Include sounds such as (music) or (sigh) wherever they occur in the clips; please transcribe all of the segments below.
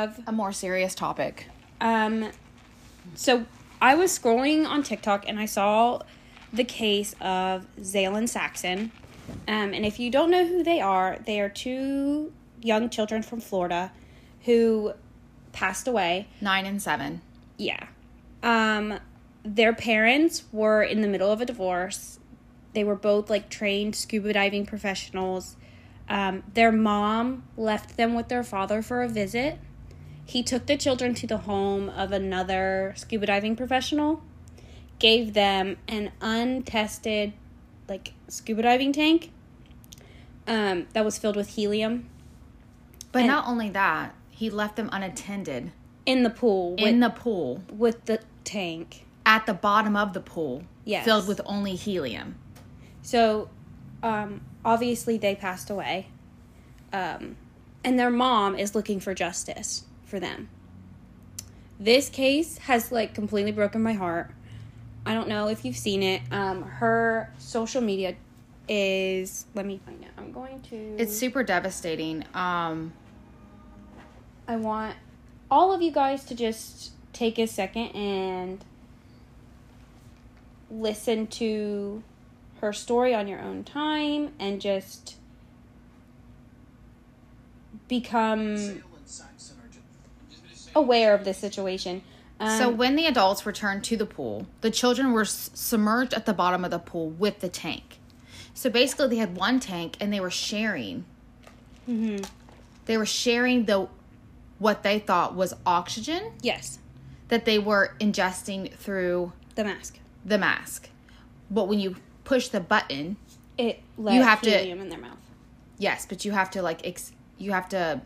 have A more serious topic. um so I was scrolling on TikTok and I saw the case of Zale and Saxon. Um, and if you don't know who they are, they are two young children from Florida who passed away. Nine and seven. Yeah. Um, their parents were in the middle of a divorce. They were both like trained scuba diving professionals. Um, their mom left them with their father for a visit. He took the children to the home of another scuba diving professional, gave them an untested, like, scuba diving tank um, that was filled with helium But And- not only that, he left them unattended in the pool with, in the pool with the tank. at the bottom of the pool, Yes. filled with only helium. So, um, obviously, they passed away. Um, and their mom is looking for justice for them. This case has like completely broken my heart. I don't know if you've seen it. Um, her social media is. Let me find it. I'm going to. It's super devastating. Um, I want all of you guys to just take a second and listen to her story on your own time and just become aware of this situation. Um, so when the adults returned to the pool, the children were s- submerged at the bottom of the pool with the tank. So basically, they had one tank and they were sharing. They were sharing the what they thought was oxygen yes, that they were ingesting through the mask. the mask. But when you push the button, It let You have to- helium in their mouth. yes, but you have to like ex- you have to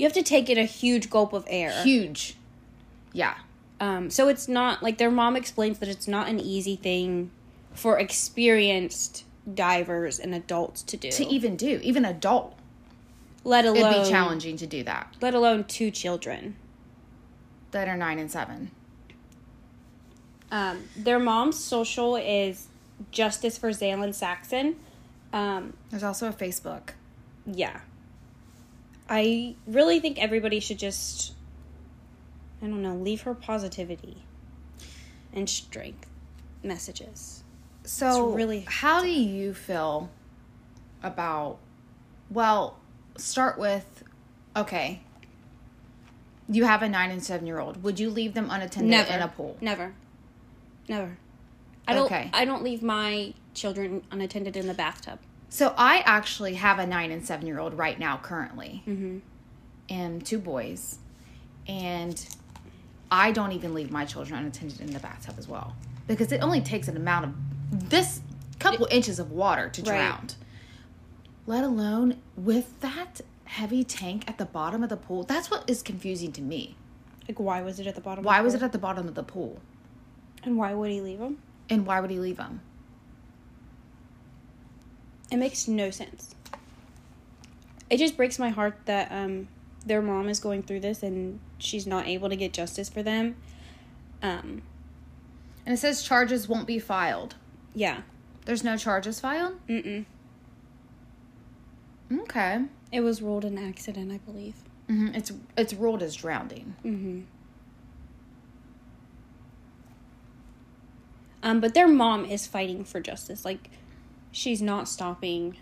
You have to take in a huge gulp of air. huge. Yeah. Um, so it's not like their mom explains that it's not an easy thing for experienced divers and adults to do. To even do, even adult, let alone it'd be challenging to do that. Let alone two children. That are 9 and 7. Um, their mom's social is Justice for Zale and Saxon. Um, There's also a Facebook. yeah. I really think everybody should just, I don't know, leave her positivity and strength messages. So, It's really how do you feel about? Well, start with okay. You have a nine and seven year old. Would you leave them unattended Never in a pool? Never, never. I don't. Okay. I don't leave my children unattended in the bathtub. So I actually have a nine and seven year old right now, currently, Mm-hmm. and two boys, and I don't even leave my children unattended in the bathtub as well because it only takes an amount of this couple inches of water to Right. drown. Let alone with that heavy tank at the bottom of the pool. That's what is confusing to me. Like, why was it at the bottom? Why of the was it at the bottom of the pool? And why would he leave them? And why would he leave them? It makes no sense. It just breaks my heart that um their mom is going through this and she's not able to get justice for them. Um, And it says charges won't be filed. yeah. There's no charges filed? Mm-mm. Okay. It was ruled an accident, I believe. hmm It's it's ruled as drowning. Mm-hmm. Um, but their mom is fighting for justice. Like, she's not stopping.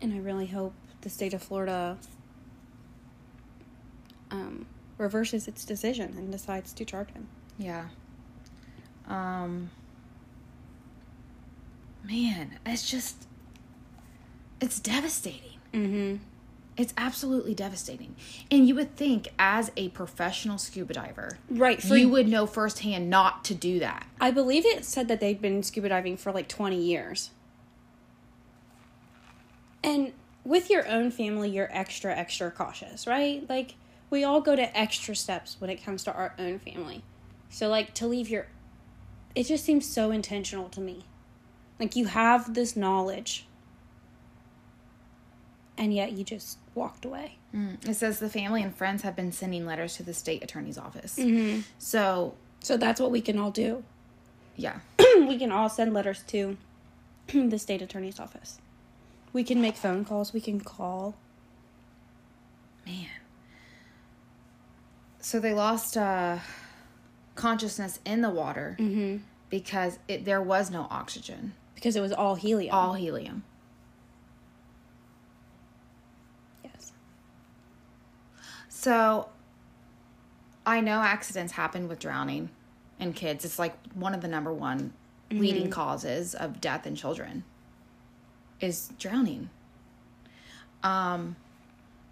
And I really hope the state of Florida um, reverses its decision and decides to charge him. Yeah. Um man, it's just it's devastating. Mm-hmm. It's absolutely devastating. And you would think as a professional scuba diver, Right. For you would know firsthand not to do that. I believe it said that they'd been scuba diving for like 20 years. And with your own family, you're extra, extra cautious, right? Like, we all go to extra steps when it comes to our own family. So, like, to leave your. It just seems so intentional to me. Like, you have this knowledge, and yet you just walked away. It says the family and friends have been sending letters to the state attorney's office. Mm-hmm. So, So, that's what we can all do. yeah. (clears throat) we can all send letters to (clears throat) the state attorney's office. We can make phone calls. We can call. Man. So they lost uh, consciousness in the water Mm-hmm. because it, there was no oxygen, Because it was all helium. all helium. Yes. So I know accidents happen with drowning in kids. It's like one of the number one leading causes of death in children is drowning. Um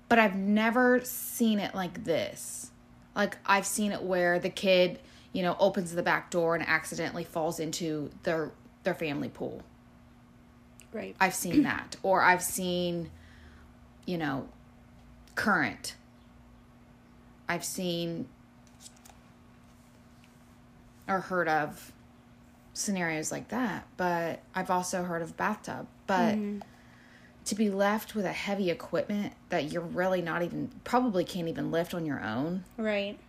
but I've never seen it like this. Like I've seen it where the kid, you know, opens the back door and accidentally falls into their their family pool. Right. I've seen that. Or I've seen, you know, current. I've seen or heard of scenarios like that, but I've also heard of bathtub. But mm-hmm. to be left with a heavy equipment that you're really not even, probably can't even lift on your own. Right.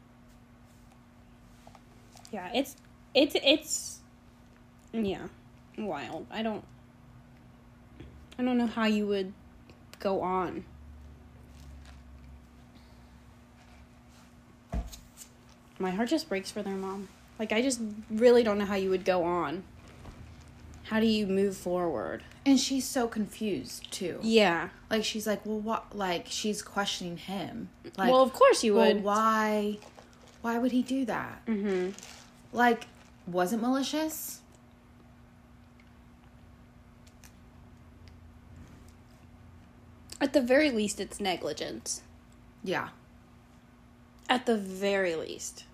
Yeah, it's it's it's yeah, wild. I don't I don't know how you would go on. My heart just breaks for their mom. Like I just really don't know how you would go on. How do you move forward? And she's so confused too. Yeah. Like she's like, well, what? Like she's questioning him. Like, well, of course you well, would. why? Why would he do that? mm-hmm. Like, was it malicious? At the very least, it's negligence. Yeah, At the very least.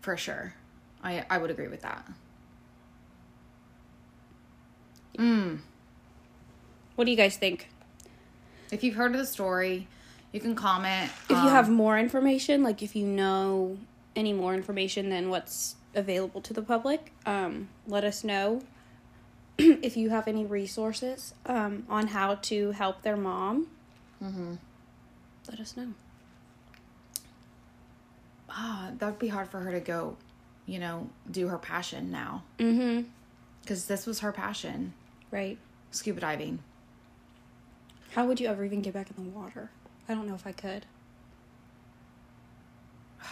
for sure. I I would agree with that. Mm. What do you guys think? If you've heard of the story, you can comment. If you um, have more information, like if you know any more information than what's available to the public, um, let us know. (clears throat) if you have any resources um, on how to help their mom, Mhm. let us know. Ah, that would be hard for her to go, you know, do her passion now Mm-hmm. because this was her passion, Right. scuba diving. How would you ever even get back in the water? I don't know if I could. (sighs)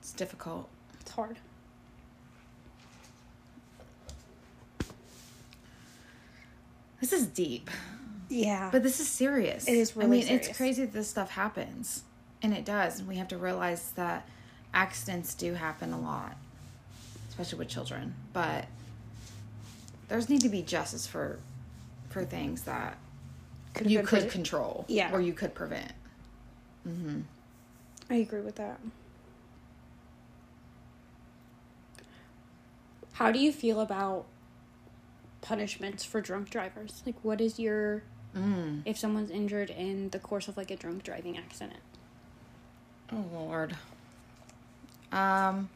It's difficult. It's hard. This is deep, Yeah. but this is serious. It is really I mean, it's crazy that this stuff happens, and it does. And we have to realize that accidents do happen a lot, especially with children. But there's need to be justice for for things that Could've you could pre- control, Yeah. or you could prevent. Mm-hmm. I agree with that. How do you feel about punishments for drunk drivers? Like, what is your Mm. if someone's injured in the course of like a drunk driving accident? Oh Lord. Um.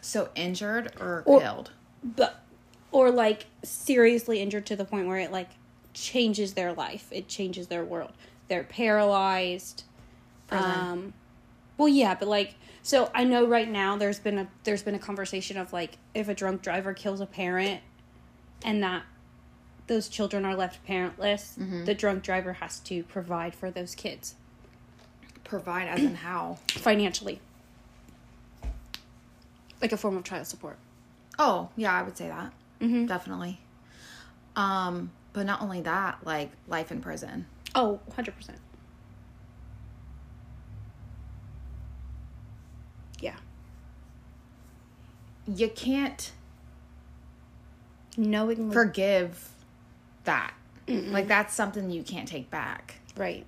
So injured or, Or- killed? But or like seriously injured to the point where it like changes their life. It changes their world. They're paralyzed. Prison. Um well yeah, but like so I know right now there's been a there's been a conversation of like if a drunk driver kills a parent and that those children are left parentless, the drunk driver has to provide for those kids Provide as in how? financially. Like a form of child support. Oh yeah, I would say that Mhm. definitely. Um, but not only that, like life in prison. Oh, 100%. Yeah. You can't Knowingly. forgive that. Like that's something you can't take back. right.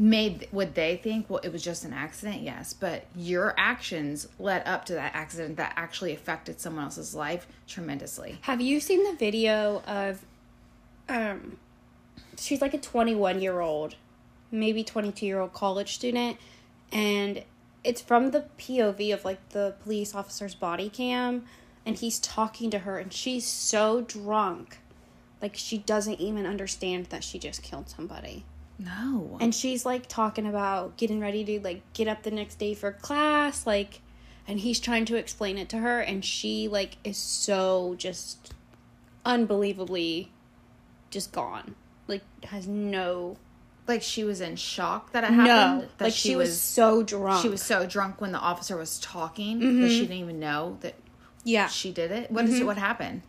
Made would they think well it was just an accident? Yes, but your actions led up to that accident that actually affected someone else's life tremendously. Have you seen the video of um she's like a 21 year old, maybe 22 year old college student and it's from the POV of like the police officer's body cam and he's talking to her and she's so drunk. Like she doesn't even understand that she just killed somebody. No. and she's like talking about getting ready to like get up the next day for class like and he's trying to explain it to her and she like is so just unbelievably just gone like has no Like she was in shock that it happened. no. That Like she, was, so drunk. she was so drunk when the officer was talking Mm-hmm. that she didn't even know that yeah. she did it. What is Mm-hmm. it? What happened?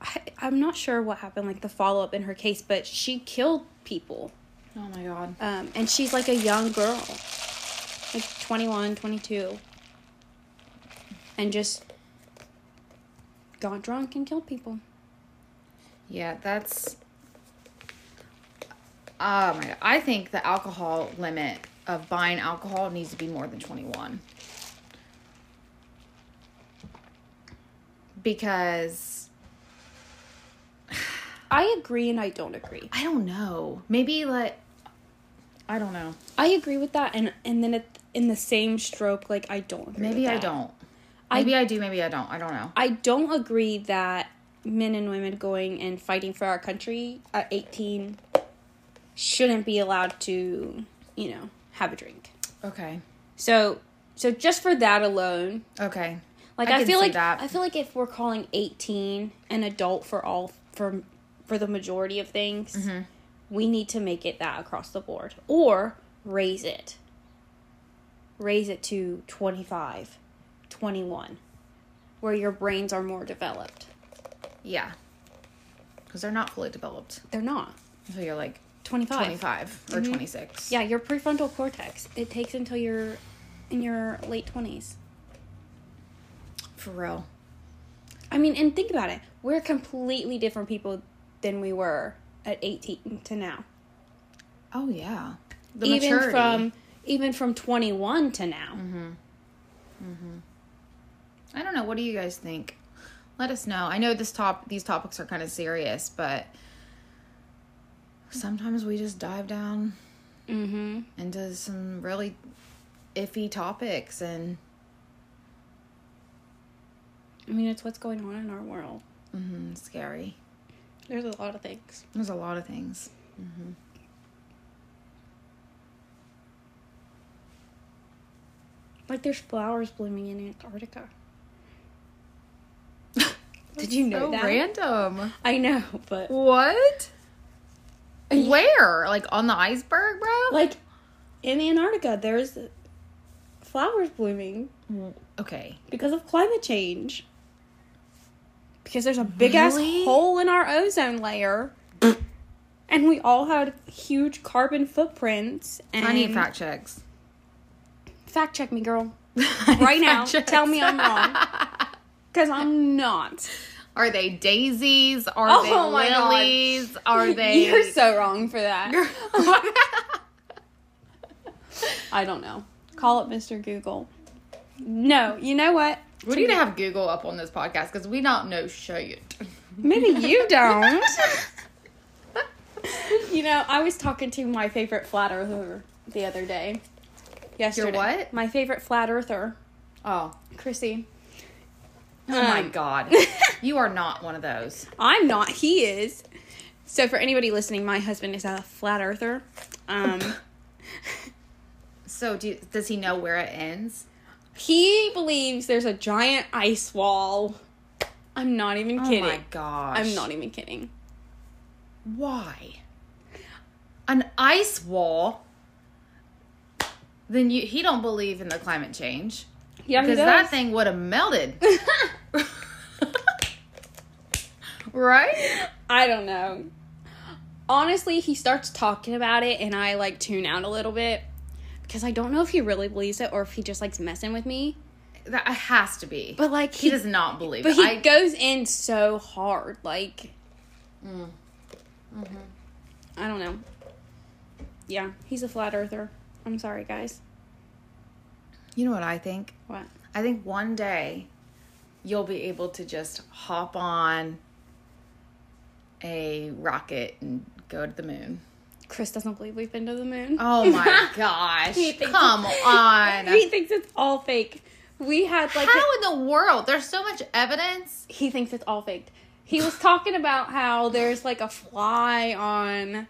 I, I'm not sure what happened, like the follow up in her case, but she killed people. Oh my god. Um, and she's like a young girl, like 21, 22. And just got drunk and killed people. Yeah, that's. Oh my god. I think the alcohol limit of buying alcohol needs to be more than 21. Because (sighs) I agree and I don't agree. I don't know. Maybe like I don't know. I agree with that, and and then it, in the same stroke, like I don't. Agree Maybe I don't. Maybe I, do, maybe I don't. I don't know. I don't agree that men and women going and fighting for our country at 18 shouldn't be allowed to, you know, have a drink. Okay. So, so just for that alone, Okay. like I I, feel like that. I feel like if we're calling 18 an adult for all for for the majority of things, Mm-hmm. We need to make it that across the board or raise it. Raise it to 25, 21 where your brains are more developed. Yeah. Because they're not fully developed. They're not. So you're like 25. 25 or mm-hmm. 26. Yeah, your prefrontal cortex. It takes until you're in your late 20s. For real. I mean, and think about it. We're completely different people than we were at 18 to now. Oh, yeah. The even maturity. from even from 21 to now. I don't know. What do you guys think? Let us know. I know this top these topics are kind of serious, but sometimes we just dive down Mhm. into some really iffy topics and I mean, it's what's going on in our world. mhm, scary. There's a lot of things. There's a lot of things. Mm-hmm. Like there's flowers blooming in Antarctica. (laughs) Did you know so that? random. I know, but What? Yeah. Where? Like on the iceberg, bro? like in Antarctica, there's flowers blooming mm, okay. because of climate change. Because there's a big ass hole in our ozone layer. and we all had huge carbon footprints. And I need fact checks. fact check me, girl. (laughs) Right now. Checks. Tell me I'm wrong. (laughs) Because I'm not. Are they daisies? Are Oh they my God. lilies? Are (laughs) they? You're so wrong for that. I don't know. Call it Mr. Google. No, you know what? We need to have Google up on this podcast because we don't know shit. Maybe you (laughs) don't. you know, I was talking to my favorite flat earther the other day. Yesterday. Your what? My favorite flat earther, Oh, Chrissy. oh my Um, god, (laughs) you are not one of those. I'm not. He is. So for anybody listening, my husband is a flat earther. Um, (laughs) So, do, does he know where it ends? He believes there's a giant ice wall. I'm not even kidding. Oh my gosh, I'm not even kidding. Why? An ice wall? Then you he don't believe in the climate change Yeah, because that thing would have melted, (laughs) right? I don't know. Honestly, he starts talking about it and I like tune out a little bit because I don't know if he really believes it or if he just likes messing with me. That has to be. But like he does not believe But it. he I, goes in so hard, like Mm. I don't know. Yeah, he's a flat earther. I'm sorry, guys. you know what I think? What? I think one day you'll be able to just hop on a rocket and go to the moon. Chris doesn't believe we've been to the moon. Oh my (laughs) gosh. He Come on. (laughs) he thinks it's all fake. We had like How in the world? There's so much evidence. he thinks it's all faked. He was talking about how there's like a fly on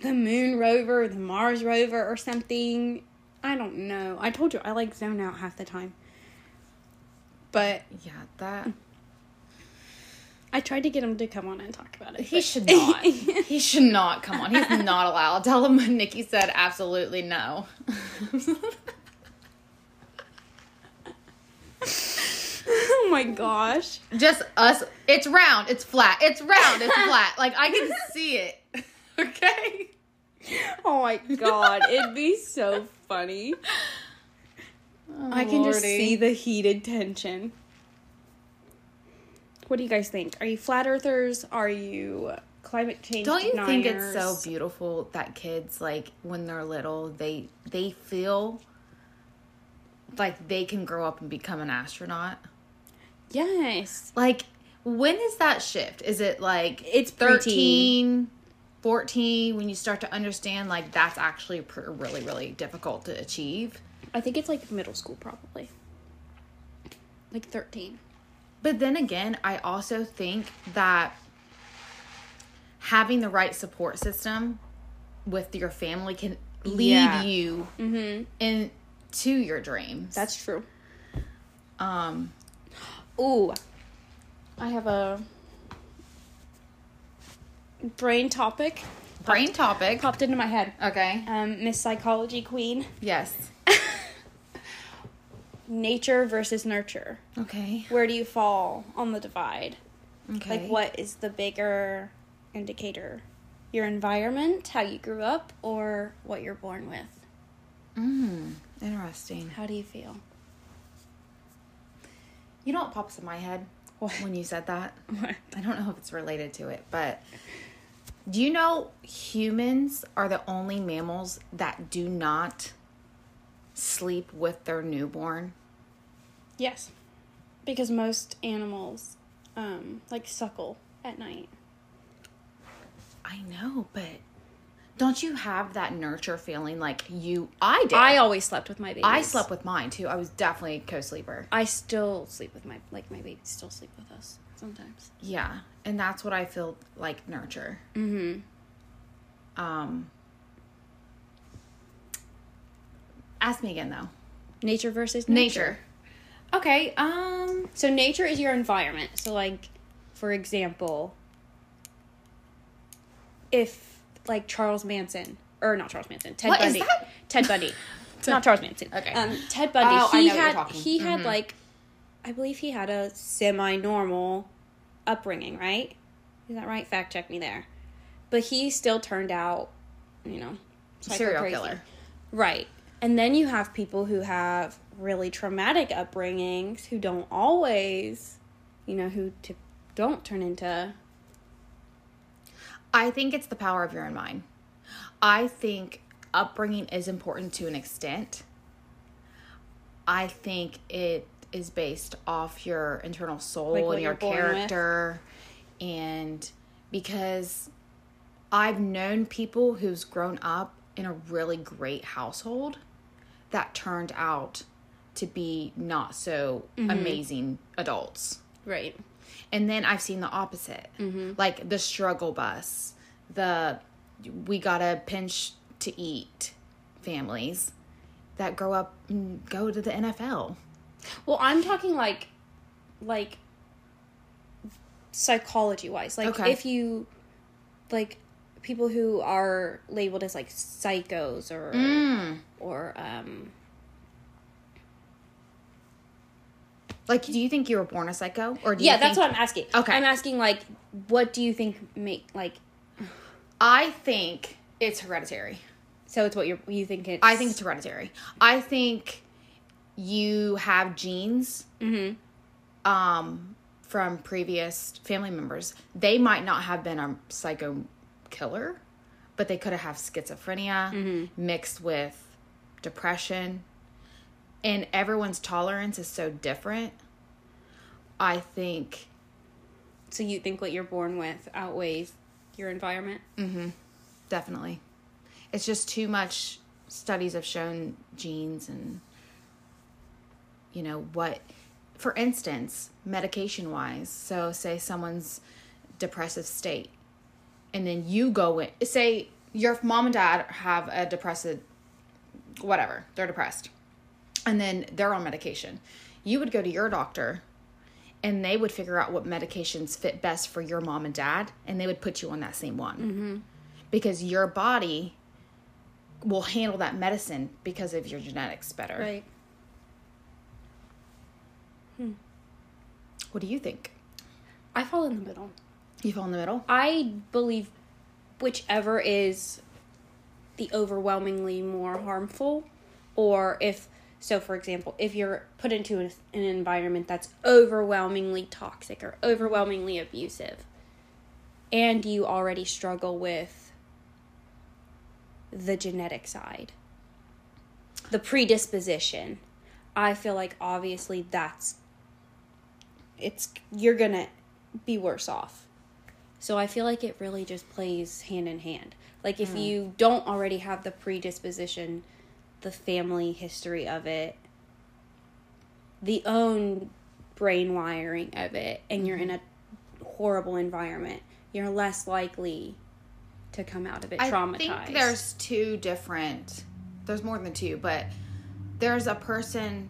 the moon rover, the Mars rover, or something. I don't know. I told you I like zone out half the time. But Yeah, that. I tried to get him to come on and talk about it. He but- should not. (laughs) he should not come on. He's not allowed. Tell him Nikki said absolutely no. oh my gosh. Just us. It's round. It's flat. It's round. It's flat. Like I can see it. Okay. Oh my god. It'd be so funny. Oh, I can just see the heated tension. What do you guys think? Are you flat earthers? Are you climate change Don't you think it's so beautiful that kids like when they're little they they feel like they can grow up and become an astronaut? Yes. Like when is that shift? Is it like It's 13, 14 when you start to understand like that's actually pr- really really difficult to achieve? I think it's like middle school probably. Like 13. But then again, I also think that having the right support system with your family can lead Yeah. you Mhm. into your dreams. That's true. um Ooh. I have a brain topic brain topic. popped into my head. Okay. Um Miss Psychology Queen. Yes. Nature versus nurture. Okay. Where do you fall on the divide? Okay. Like, what is the bigger indicator? Your environment, how you grew up, or what you're born with? Mm, interesting. How do you feel? You know what pops in my head What? when you said that? (laughs) What? I don't know if it's related to it, but do you know humans are the only mammals that do not sleep with their newborn? Yes. Because most animals, um, like suckle at night. I know, but don't you have that nurture feeling like you I did. I always slept with my babies. I slept with mine too. I was definitely a co-sleeper. I still sleep with my like my babies still sleep with us sometimes. Yeah, and that's what I feel like nurture. Mm-hmm. Um Ask me again though. Nature versus Nature. Okay, um So nature is your environment. So like for example, if like Charles Manson or not Charles Manson, Ted What Bundy. Ted Bundy. (laughs) not Charles Manson. Okay. Um Ted Bundy, Oh, he had he had Mhm. like I believe he had a semi-normal upbringing, right? Is that right? Fact check me there. But he still turned out, you know, serial crazy. killer. Right. And then you have people who have really traumatic upbringings who don't always, you know, who t- don't turn into. I think it's the power of your own mind. I think upbringing is important to an extent. I think it is based off your internal soul Like and your with. character. And because I've known people who's grown up in a really great household that turned out to be not so mm-hmm. amazing adults. Right. And then I've seen the opposite, mm-hmm. like the struggle bus, the we gotta pinch to eat families that grow up and go to the NFL. Well, I'm talking like, like, psychology wise. Like, Okay. if you, like, people who are labeled as like psychos or, Mm. or, um, Like, do you think you were born a psycho, or do yeah, you that's think, what I'm asking. Okay. I'm asking, like, what do you think make, like, I think it's hereditary. so it's what you're, you think it's. I think it's hereditary. I think you have genes Mhm. um, from previous family members. They might not have been a psycho killer, but they could have had schizophrenia mm-hmm. mixed with depression. And everyone's tolerance is so different. I think, So you think what you're born with outweighs your environment? Mm-hmm. definitely. It's just too much studies have shown genes and, you know, what, for instance, medication wise. So, say someone's depressive state, and then you go in, say your mom and dad have a depressive, whatever, they're depressed, and then they're on medication. You would go to your doctor, and they would figure out what medications fit best for your mom and dad and they would put you on that same one Mm-hmm. because your body will handle that medicine because of your genetics better Right. hmm. what do you think I fall in the middle. You fall in the middle I believe whichever is the overwhelmingly more harmful, or if, so for example, if you're put into an, an environment that's overwhelmingly toxic or overwhelmingly abusive, and you already struggle with the genetic side, the predisposition, I feel like obviously that's it's you're gonna be worse off. So I feel like it really just plays hand in hand. Like if you don't already have the predisposition, the family history of it, the own brain wiring of it, and you're in a horrible environment, you're less likely to come out of it traumatized. I think there's two different. There's more than two, but there's a person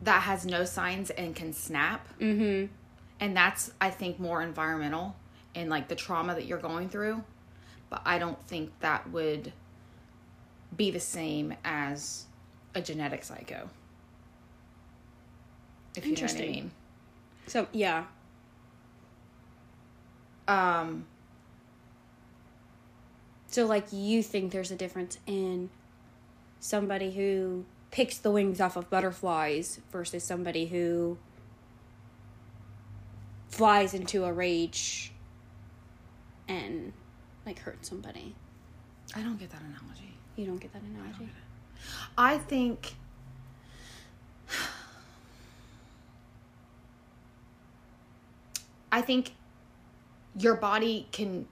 that has no signs and can snap, mm-hmm. and that's I think more environmental and like the trauma that you're going through. But I don't think that would be the same as a genetic psycho. If you know what I Interesting. mean. So yeah, Um, So, like, you think there's a difference in somebody who picks the wings off of butterflies versus somebody who flies into a rage and, like, hurt somebody. I don't get that analogy. You don't get that analogy? I think I think your body can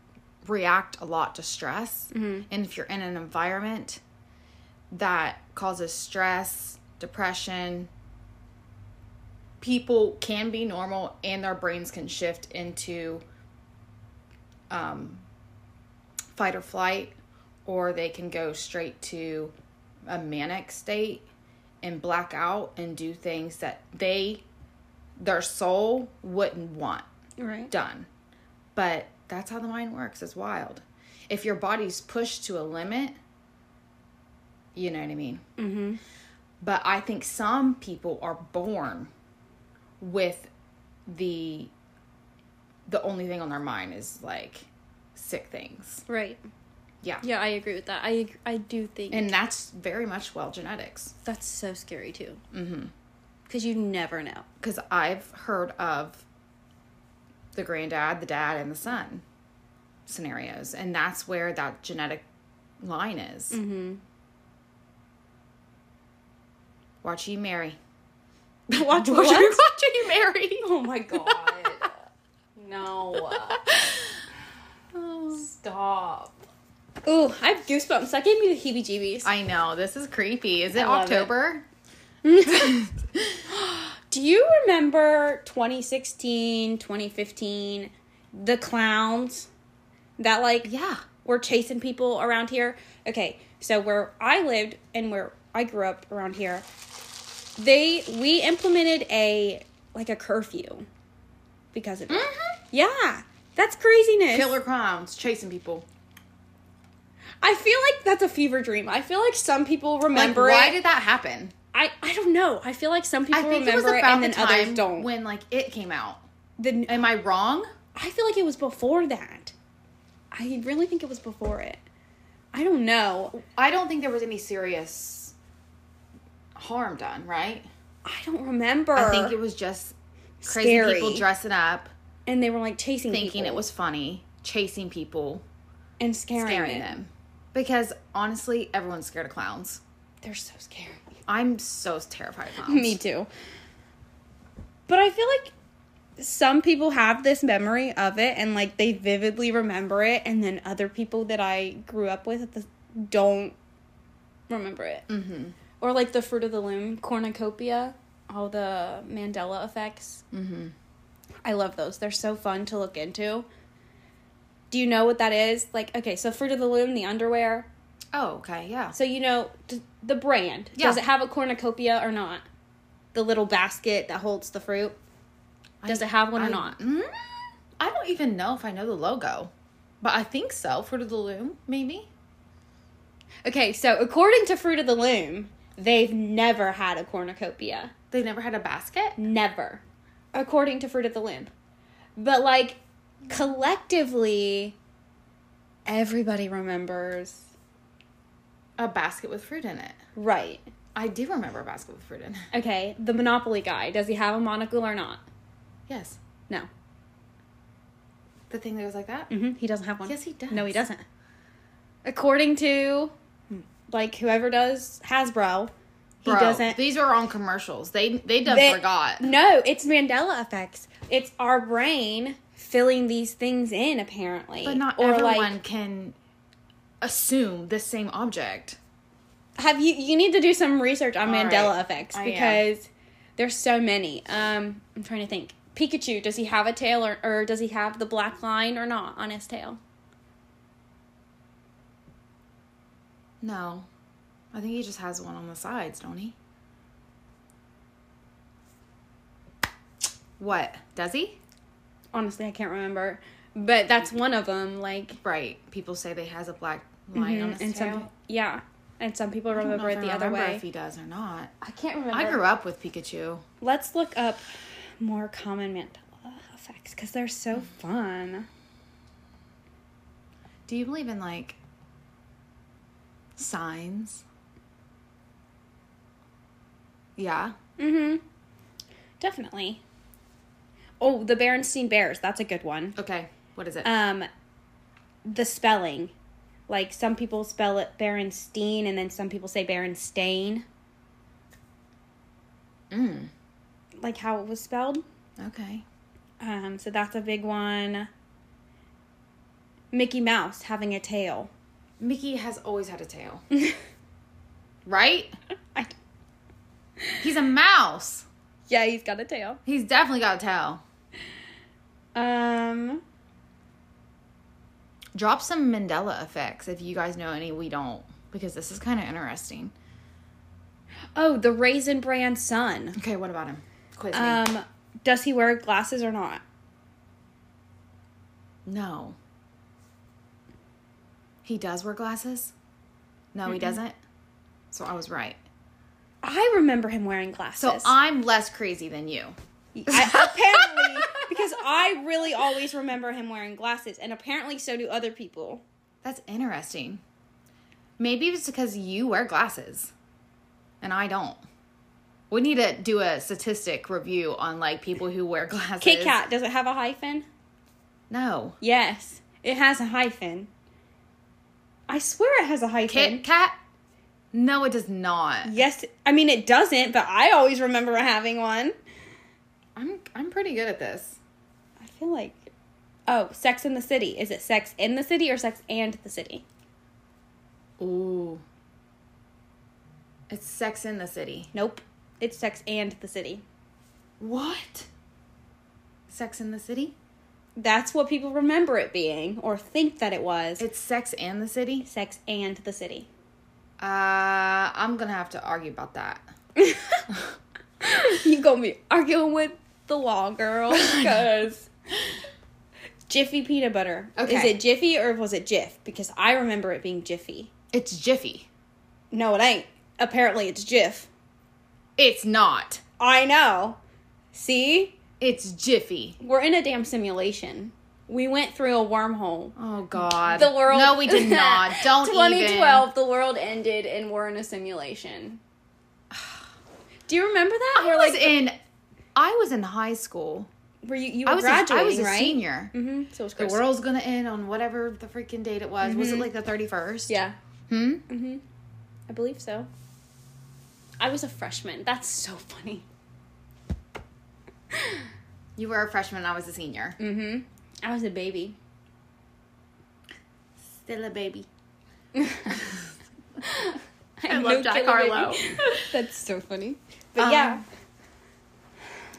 react a lot to stress. Mhm. And if you're in an environment that causes stress, depression, people can be normal and their brains can shift into um, fight or flight, or they can go straight to a manic state and black out and do things that they, their soul wouldn't want Right. done. But that's how the mind works. It's wild. If your body's pushed to a limit, you know what I mean? Mm-hmm. But I think some people are born with the the only thing on their mind is like sick things. Right. Yeah. Yeah, I agree with that. I I do think And that's very much well genetics. that's so scary too. Mhm. Because you never know. Cuz I've heard of the granddad, the dad and the son scenarios and that's where that genetic line is. Mm-hmm. Watch you marry. (laughs) Watch (laughs) Watch what? you, (laughs) watch you marry. Oh my god. No. (laughs) Stop. Ooh, I have goosebumps. That gave me the heebie jeebies. I know, this is creepy. Is it I love it. October? (laughs) Do you remember 2016, 2015, the clowns that like Yeah. were chasing people around here? Okay, so where I lived and where I grew up around here, they we implemented a like a curfew because of it. Mm-hmm. Yeah, that's craziness. Killer clowns chasing people. I feel like that's a fever dream. I feel like some people Like, remember why it. did that happen? I I don't know. I feel like some people I think it was remember it, about and then the others don't. when like it came out. the, Am I wrong? I feel like it was before that. I really think it was before it. I don't know. I don't think there was any serious harm done, right? I don't remember. I think it was just crazy Scary. people dressing up, and they were like chasing thinking people it was funny, chasing people, and scaring, scaring them. Because honestly, everyone's scared of clowns. They're so scary. I'm so terrified of clowns. (laughs) Me too. But I feel like some people have this memory of it and like they vividly remember it, and then other people that I grew up with don't remember it. Mm-hmm. Or like the Fruit of the Loom cornucopia, all the Mandela effects. Mm-hmm. I love those. They're so fun to look into. Do you know what that is? Like, okay, so Fruit of the Loom, the underwear. Oh, okay, yeah. So you know the brand. Yeah. Does it have a cornucopia or not? The little basket that holds the fruit. Does it have one or not? Mm, I don't even know if I know the logo, but I think so. Fruit of the Loom, maybe. Okay, so according to Fruit of the Loom, they've never had a cornucopia. They never had a basket. Never. According to Fruit of the Loom. But like collectively everybody remembers. A basket with fruit in it. Right. I do remember a basket with fruit in it. Okay, the Monopoly guy, does he have a monocle or not? Yes. No. The thing that was like that. Mm-hmm. He doesn't have one. Yes, he does. No, he doesn't. According to like whoever does Hasbro, he Bro, doesn't. These are on commercials. They they done They- forgot. No, it's Mandela effects. It's our brain filling these things in, apparently. But not or everyone like, can assume the same object. have you? You need to do some research on All Mandela right. effects because there's so many. Um, I'm trying to think. Pikachu, does he have a tail or, or does he have the black line or not on his tail? No. I think he just has one on the sides, don't he? What? Does he? Honestly, I can't remember, but that's one of them. Like Right. People say they has a black line on Mhm, his and tail. some yeah, and some people I don't know remember it I the other remember way. if he does or not. I can't remember. I grew up with Pikachu. Let's look up more common Mandela effects because they're so Mm. fun. Do you believe in like signs? Yeah. Mm-hmm. Definitely. Oh, the Berenstein Bears. That's a good one. Okay. What is it? Um, the spelling, like some people spell it Berenstein, and then some people say Berenstain, mm. like how it was spelled. Okay. Um, so that's a big one. Mickey Mouse having a tail. Mickey has always had a tail. (laughs) right? (laughs) He's a mouse. yeah, he's got a tail. He's definitely got a tail. Um, Drop some Mandela effects if you guys know any. We don't because this is kind of interesting. oh, the Raisin Bran son. Okay, what about him? Quiz me. Um, does he wear glasses or not? no. He does wear glasses. No, he doesn't. So I was right. I remember him wearing glasses. So I'm less crazy than you. I, apparently, because I really always remember him wearing glasses, and apparently so do other people. That's interesting. Maybe it's because you wear glasses and I don't. We need to do a statistic review on like people who wear glasses. Kit Kat, does it have a hyphen? No. Yes, it has a hyphen. I swear it has a hyphen. Kit Kat? No, it does not. Yes, I mean it doesn't, but I always remember having one. I'm I'm pretty good at this. I feel like, oh, Sex in the City. Is it Sex in the City or Sex and the City? Ooh. It's Sex in the City. Nope, it's Sex and the City. What? Sex in the City? That's what people remember it being or think that it was. It's Sex and the City? Sex and the City. Uh, I'm gonna have to argue about that. (laughs) you gonna be arguing with the law girl (laughs) because Jiffy peanut butter. Okay. Is it Jiffy or was it Jif? Because I remember it being Jiffy. It's Jiffy. No, it ain't. Apparently, it's Jif. It's not. I know. See, It's Jiffy. we're in a damn simulation. We went through a wormhole. Oh God. The world. No, we did not. (laughs) Don't 2012. The world ended, and we're in a simulation. (sighs) Do you remember that? I We're was like, in. I was in high school. were you you were I was. A, graduating, I was a right? senior. Mm-hmm. So it was The world's gonna end on whatever the freaking date it was. Was it like the thirty first? Yeah. Hmm. Mm-hmm. I believe so. I was a freshman. That's so funny. You were a freshman. And I was a senior. Mm-hmm. I was a baby. Still a baby. (laughs) I I love Jack Harlow. (laughs) That's so funny. But Um, yeah,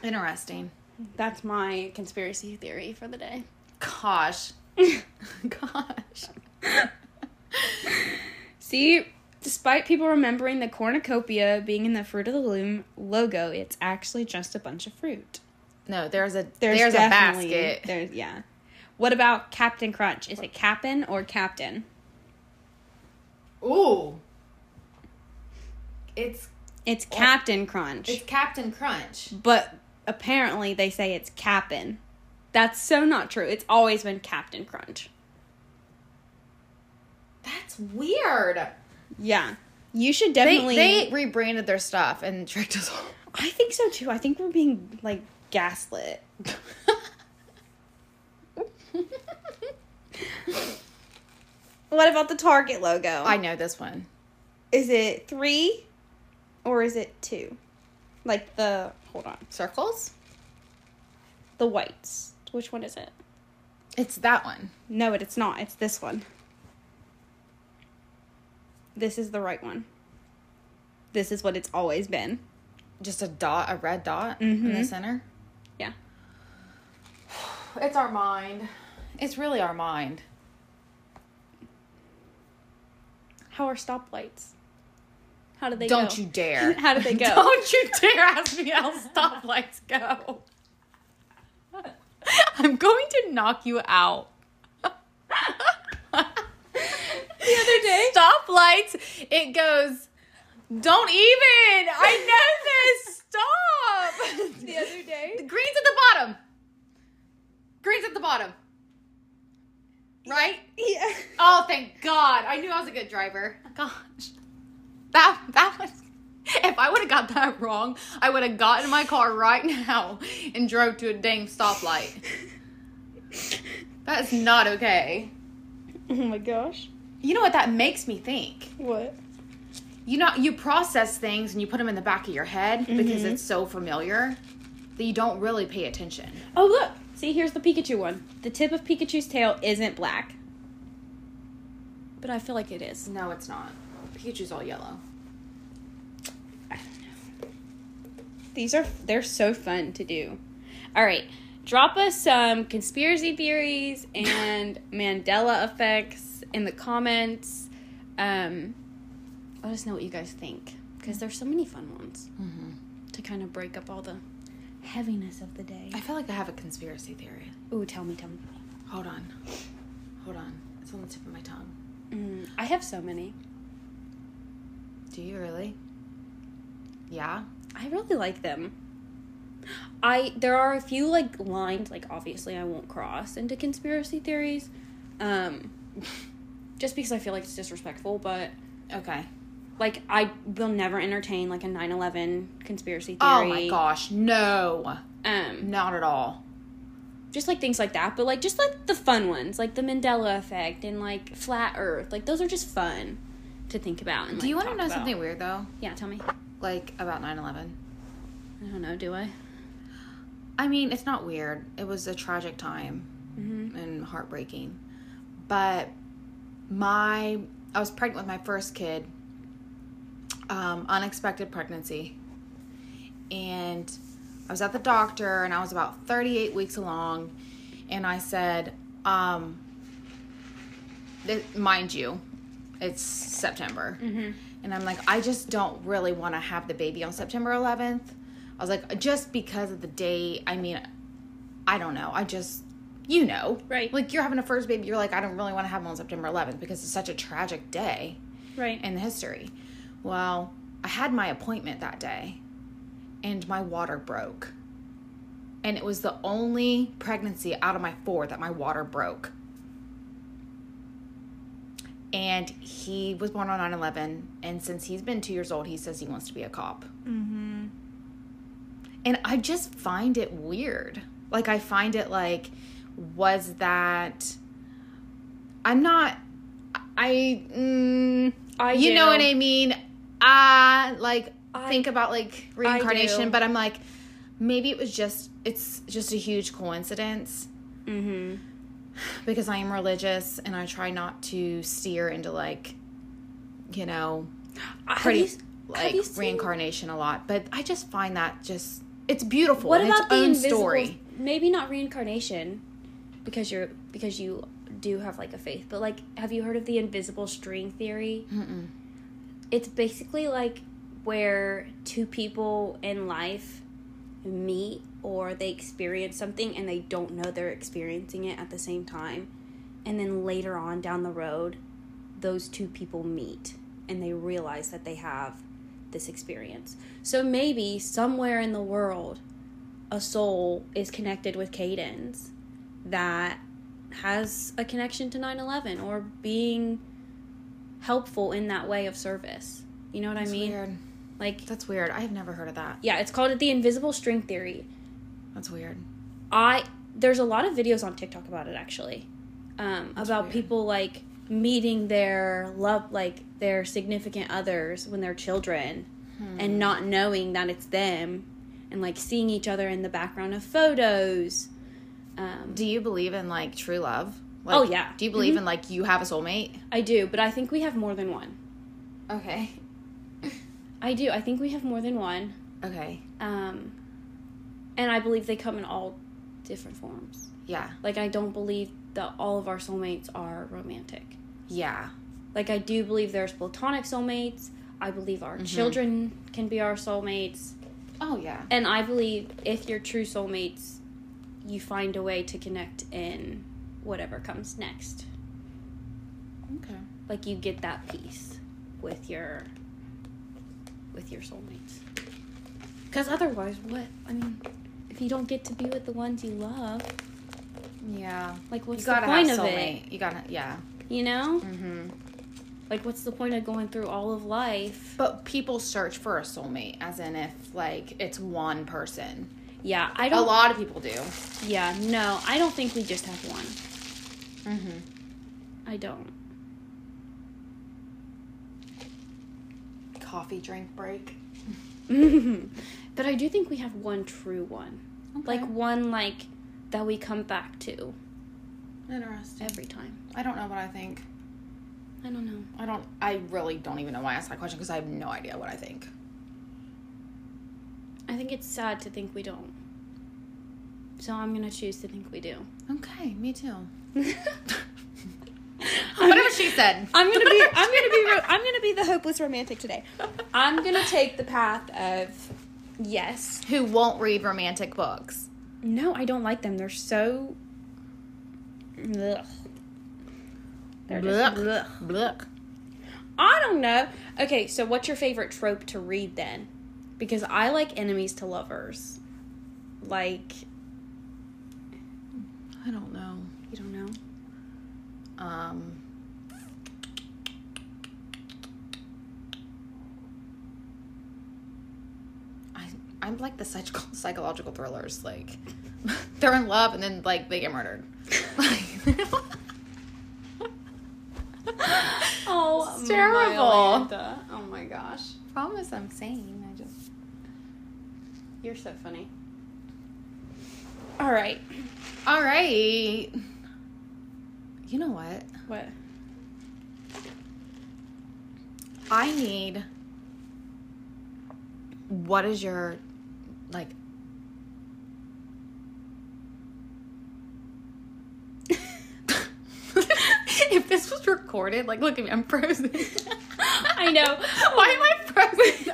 Interesting. that's my conspiracy theory for the day. Gosh. (laughs) Gosh. See, despite people remembering the cornucopia being in the Fruit of the Loom logo, it's actually just a bunch of fruit. No, there's a there's, a definitely- basket. There's yeah. What about Captain Crunch? Is it Cap'n or Captain? Ooh. It's It's oh. Captain Crunch. it's Captain Crunch. but apparently they say it's Cap'n. That's so not true. It's always been Captain Crunch. That's weird. Yeah. You should They definitely they rebranded their stuff and tricked us all. I think so too. I think we're being like gaslit. (laughs) (laughs) What about the Target logo? I know this one. is it 3 or is it 2? Like the hold on. Circles? The whites. Which one is it? It's that one. No, it, it's not. It's this one. This is the right one. This is what it's always been. Just a dot, a red dot in the Mhm. center. Yeah. (sighs) It's our mind. It's really our mind. How are stoplights? How do they Don't go? you dare. (laughs) How do they go? (laughs) Don't you dare ask me how stoplights go. (laughs) I'm going to knock you out. the other day. Stoplights, it goes, don't even. I know this. Stop. The other day. The green's at the bottom. Green's at the bottom. Right? Yeah. Oh, thank God. I knew I was a good driver. Gosh. That, that was. If I would have got that wrong, I would have gotten in my car right now and drove to a dang stoplight. That is not okay. Oh my gosh. You know what that makes me think? What? You know, you process things and you put them in the back of your head because Mhm. it's so familiar that you don't really pay attention. Oh look. See, here's the Pikachu one. The tip of Pikachu's tail isn't black. But I feel like it is. No, it's not. Pikachu's all yellow. I don't know. These are they're so fun to do. All right, drop us some conspiracy theories (laughs) and Mandela effects in the comments. Um, let us know what you guys think because there's so many fun ones Mm-hmm. to kind of break up all the heaviness of the day. I feel like I have a conspiracy theory. Ooh, tell me, tell me. Hold on. Hold on. It's on the tip of my tongue. Mm, I have so many. Do you really? Yeah? I really like them. I there are a few like lines like obviously I won't cross into conspiracy theories. Um (laughs) just because I feel like it's disrespectful, but Okay. Like I will never entertain like a 9/11 conspiracy theory. Oh my gosh. No. Um Not at all. just like things like that, but like just like the fun ones, like the Mandela effect and like flat earth. Like those are just fun to think about and Do you want to know about. something weird though? Yeah, tell me. Like about 9 11? I don't know, do I? I mean, it's not weird. It was a tragic time Mhm. and heartbreaking. But my, I was pregnant with my first kid, um, unexpected pregnancy. And I was at the doctor and I was about 38 weeks along. And I said, um, th- mind you, it's September. Mhm. And I'm like, I just don't really want to have the baby on September 11th. I was like, just because of the date. I mean, I don't know. I just, you know, Right. Like you're having a first baby, you're like, I don't really want to have him on September 11th because it's such a tragic day Right. in the history. Well, I had my appointment that day, and my water broke. And it was the only pregnancy out of my four that my water broke. And he was born on 9 11. And since he's been two years old, he says he wants to be a cop. Mhm. And I just find it weird. Like, I find it like, was that. I'm not. I. Mm, I you know what I mean? I like I- think about like reincarnation, but I'm like, maybe it was just. It's just a huge coincidence Mhm. because I am religious and I try not to steer into like, you know, Have pretty you- like reincarnation a lot. But I just find that just it's beautiful. What about its the own invisible? story? Maybe not reincarnation, because you're because you do have like a faith. But like, have you heard of the invisible string theory? Mm-mm. It's basically like where two people in life meet or they experience something and they don't know they're experiencing it at the same time. And then later on down the road, those two people meet and they realize that they have this experience. So maybe somewhere in the world, a soul is connected with Cadence that has a connection to 9 11 or being helpful in that way of service. You know what That's I mean? weird. Like, That's weird. I've never heard of that. yeah, it's called it the invisible string theory. That's weird. I there's a lot of videos on TikTok about it actually, um, about weird. people like meeting their love, like their significant others when they're children, Hmm. and not knowing that it's them, and like seeing each other in the background of photos. Um, Do you believe in like true love? Like, Oh, yeah. Do you believe in like you have a soulmate? I do, but I think we have more than one. Okay. I do. I think we have more than one, Okay. um, and I believe they come in all different forms. Yeah. Like I don't believe that all of our soulmates are romantic. Yeah. Like I do believe there's platonic soulmates. I believe our children can be our soulmates. Oh yeah. And I believe if you're true soulmates, you find a way to connect in whatever comes next. Okay. Like you get that peace with your with your soulmates. Cuz otherwise what? I mean, if you don't get to be with the ones you love, Yeah. like what's you the gotta point have of soulmate. it? You gotta. Yeah. You know? Mm-hmm. Like what's the point of going through all of life? But people search for a soulmate, as in if like it's one person. Yeah, I don't A lot of people do. Yeah, no, I don't think we just have one. Mm-hmm. I don't. Coffee drink break. (laughs) but I do think we have one true one. Like one like that we come back to interesting. every time. I don't know what I think. I don't know. I don't. I really don't even know why I asked that question because I have no idea what I think. I think it's sad to think we don't. So I'm gonna choose to think we do. Okay, me too. (laughs) Whatever she said. I'm gonna be. I'm gonna be. ro- I'm gonna be the hopeless romantic today. I'm gonna take the path of yes. Who won't read romantic books? No, I don't like them. They're so. Ugh. They're just. Blech. Blech. I don't know. Okay, so what's your favorite trope to read then? Because I like enemies to lovers. Like, I don't know. you don't know? Um. I I'm like the psych- (laughs) psychological thrillers. Like (laughs) they're in love and then like they get murdered. (laughs) Oh, It's terrible. Amanda. Oh my gosh. Promise, I'm sane. I just. You're so funny. All right. All right. You know what? What? I need. What is your like? (laughs) if this was recorded, like, look at me, I'm frozen. (laughs) I know. Why am I frozen?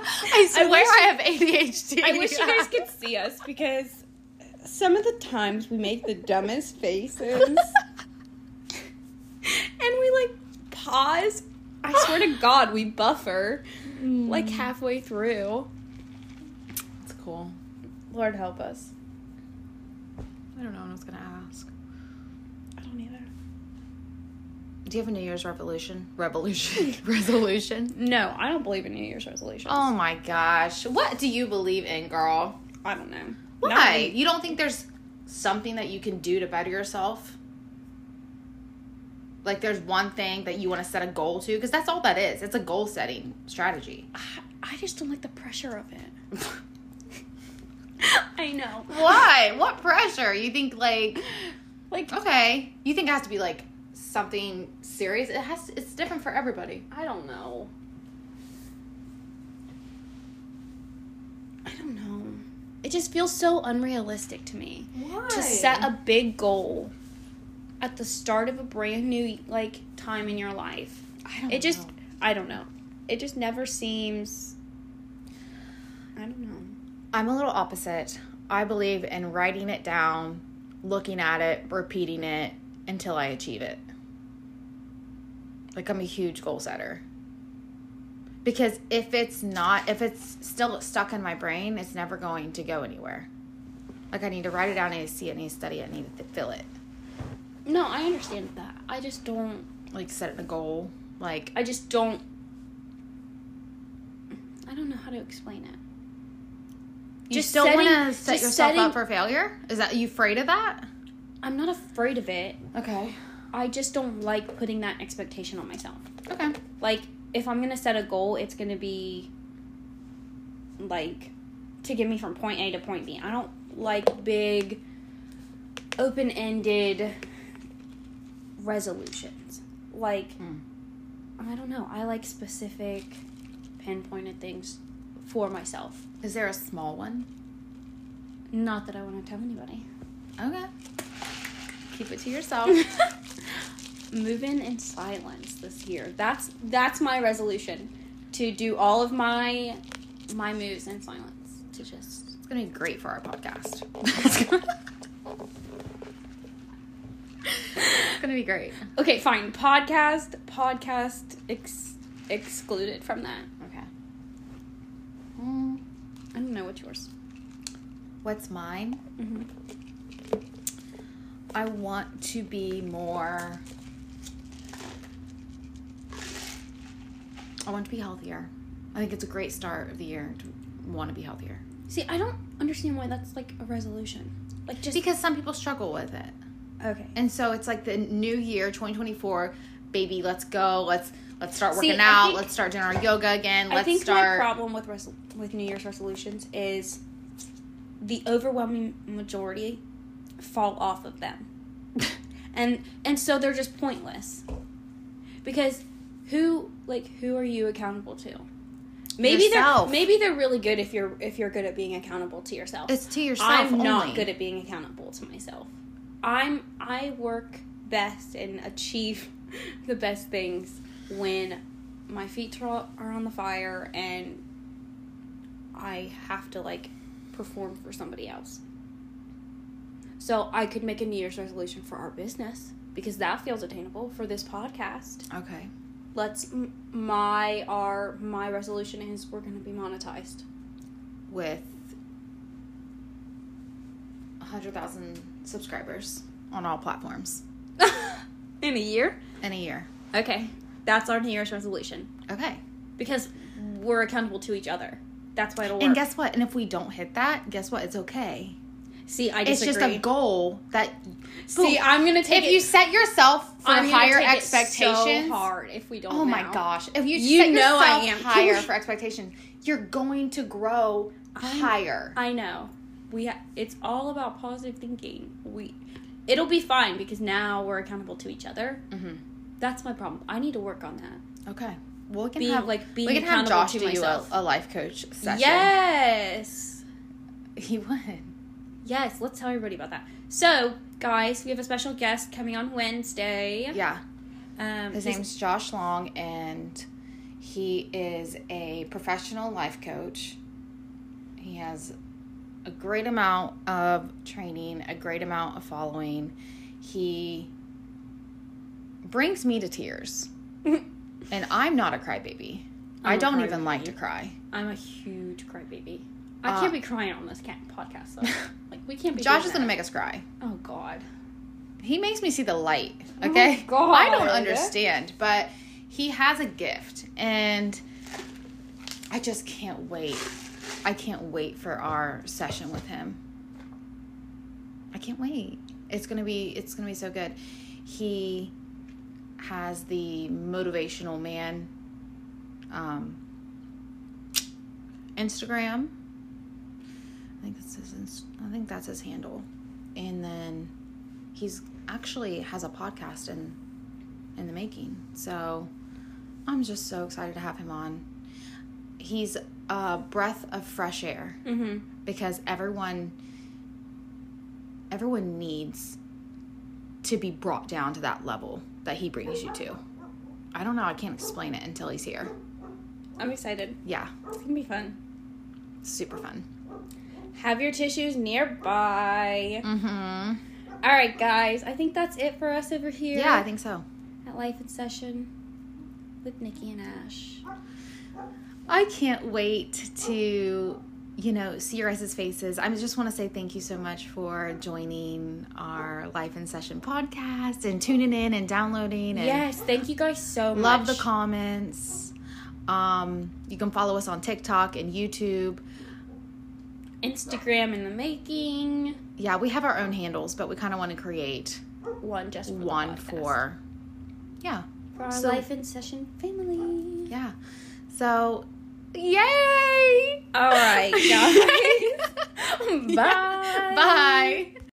I swear I, wish- have ADHD. I wish you guys could see us because some of the times we make the dumbest (laughs) faces and we like pause. I swear to (sighs) God, we buffer hmm. like halfway through. It's cool. Lord help us. I don't know what I was gonna ask. I don't either. Do you have a New Year's revolution? (laughs) Revolution? (laughs) Resolution? No, I don't believe in New Year's resolutions. Oh my gosh. What do you believe in, girl? I don't know. Why? Not- You don't think there's something that you can do to better yourself? Like there's one thing that you want to set a goal to? Because that's all that is. It's a goal setting strategy. I- I just don't like the pressure of it. (laughs) I know. Why? What pressure? You think like Like okay. You think it has to be like something serious? It has it's different for everybody. I don't know. I don't know. It just feels so unrealistic to me Why? to set a big goal at the start of a brand new like time in your life. I don't It just know. I don't know. It just never seems I don't know. I'm a little opposite. I believe in writing it down, looking at it, repeating it until I achieve it. Like I'm a huge goal setter. Because if it's not, if it's still stuck in my brain, it's never going to go anywhere. Like I need to write it down, I need to see it, I need to study it, I need to feel it. No, I understand that. I just don't. Like set a goal. Like I just don't. I don't know how to explain it. you just still setting- want to set yourself setting- up for failure? Is that you afraid of that? I'm not afraid of it. Okay. I just don't like putting that expectation on myself. Okay. Like, if I'm gonna set a goal, it's gonna be like to get me from point A to point B. I don't like big, open ended resolutions. Like, Hmm. I don't know. I like specific, pinpointed things for myself. Is there a small one? Not that I want to tell anybody. Okay. Keep it to yourself. (laughs) (laughs) Moving in silence this year. That's that's my resolution to do all of my my moves in silence. To just It's gonna be great for our podcast. (laughs) it's gonna be great. okay, fine. Podcast podcast ex- excluded from that. Okay. Mm, I don't know what's yours. what's mine? hmm I want to be more. I want to be healthier. I think it's a great start of the year to want to be healthier. See, I don't understand why that's like a resolution. Like just Because some people struggle with it. Okay. And so it's like the new year, 2024, baby, let's go. Let's let's start working I out. think- let's start doing our yoga again. Let's I think start my problem with res- with New Year's resolutions is the overwhelming majority fall off of them, (laughs) and and so they're just pointless. Because who like who are you accountable to? Maybe Yourself. they're maybe they're really good if you're if you're good at being accountable to yourself. It's to yourself I'm not good at being accountable to myself. I'm I work best and achieve (laughs) the best things when my feet are on the fire and I have to like perform for somebody else. So I could make a New Year's resolution for our business because that feels attainable for this podcast. Okay. Let's my our my resolution is we're going to be monetized. With 100,000 subscribers on all platforms (laughs) In a year? in a year. Okay. That's our New Year's resolution. Okay. Because we're accountable to each other. That's why it'll work. And guess what? And if we don't hit that, guess what? It's okay. See, I just It's just a goal that See, I'm gonna take if it, you set yourself for higher expectations, so hard if we don't. Oh my now. gosh! If you, You set know I yourself am. higher (laughs) for expectations, you're going to grow I'm- higher. I know. We ha- it's all about positive thinking. We it'll be fine because now we're accountable to each other. Mhm. That's my problem. I need to work on that. Okay. Well, we can Being have like being we can have Josh to do you a, myself. a life coach session. Yes. (laughs) he would. Yes, let's tell everybody about that. So, guys, we have a special guest coming on Wednesday. Yeah. Um, His name's Josh Long, and he is a professional life coach. He has a great amount of training, a great amount of following. He brings me to tears, (laughs) and I'm not a crybaby. I I'm a don't even like to cry. I'm a huge crybaby. I Uh, can't be crying on this podcast though. (laughs) like we can't be. Josh is gonna make us cry. Oh God. He makes me see the light. Okay, Oh, I don't understand, but he has a gift, and I just can't wait. I can't wait for our session with him. I can't wait. It's gonna be. It's gonna be so good. He has the motivational man um, Instagram. I think that's his. I think that's his handle, and then he's actually has a podcast in in the making. So I'm just so excited to have him on. He's a breath of fresh air Mm-hmm. because everyone everyone needs to be brought down to that level that he brings you to. I don't know, I can't explain it until he's here. I'm excited. Yeah, It's gonna be fun. super fun. Have your tissues nearby. Mm-hmm. All right, guys. I think that's it for us over here. Yeah, I think so. at Life in Session with Nikki and Ash. I can't wait to, you know, see your guys' faces. I just want to say thank you so much for joining our Life in Session podcast and tuning in and downloading. And Yes, thank you guys so much. Love the comments. Um, you can follow us on TikTok and YouTube. Instagram in the making. Yeah, we have our own handles, but we kind of want to create One just for one for, yeah, for our so- Life in Session family. yeah. So, yay! All right, (laughs) guys. Bye. Bye.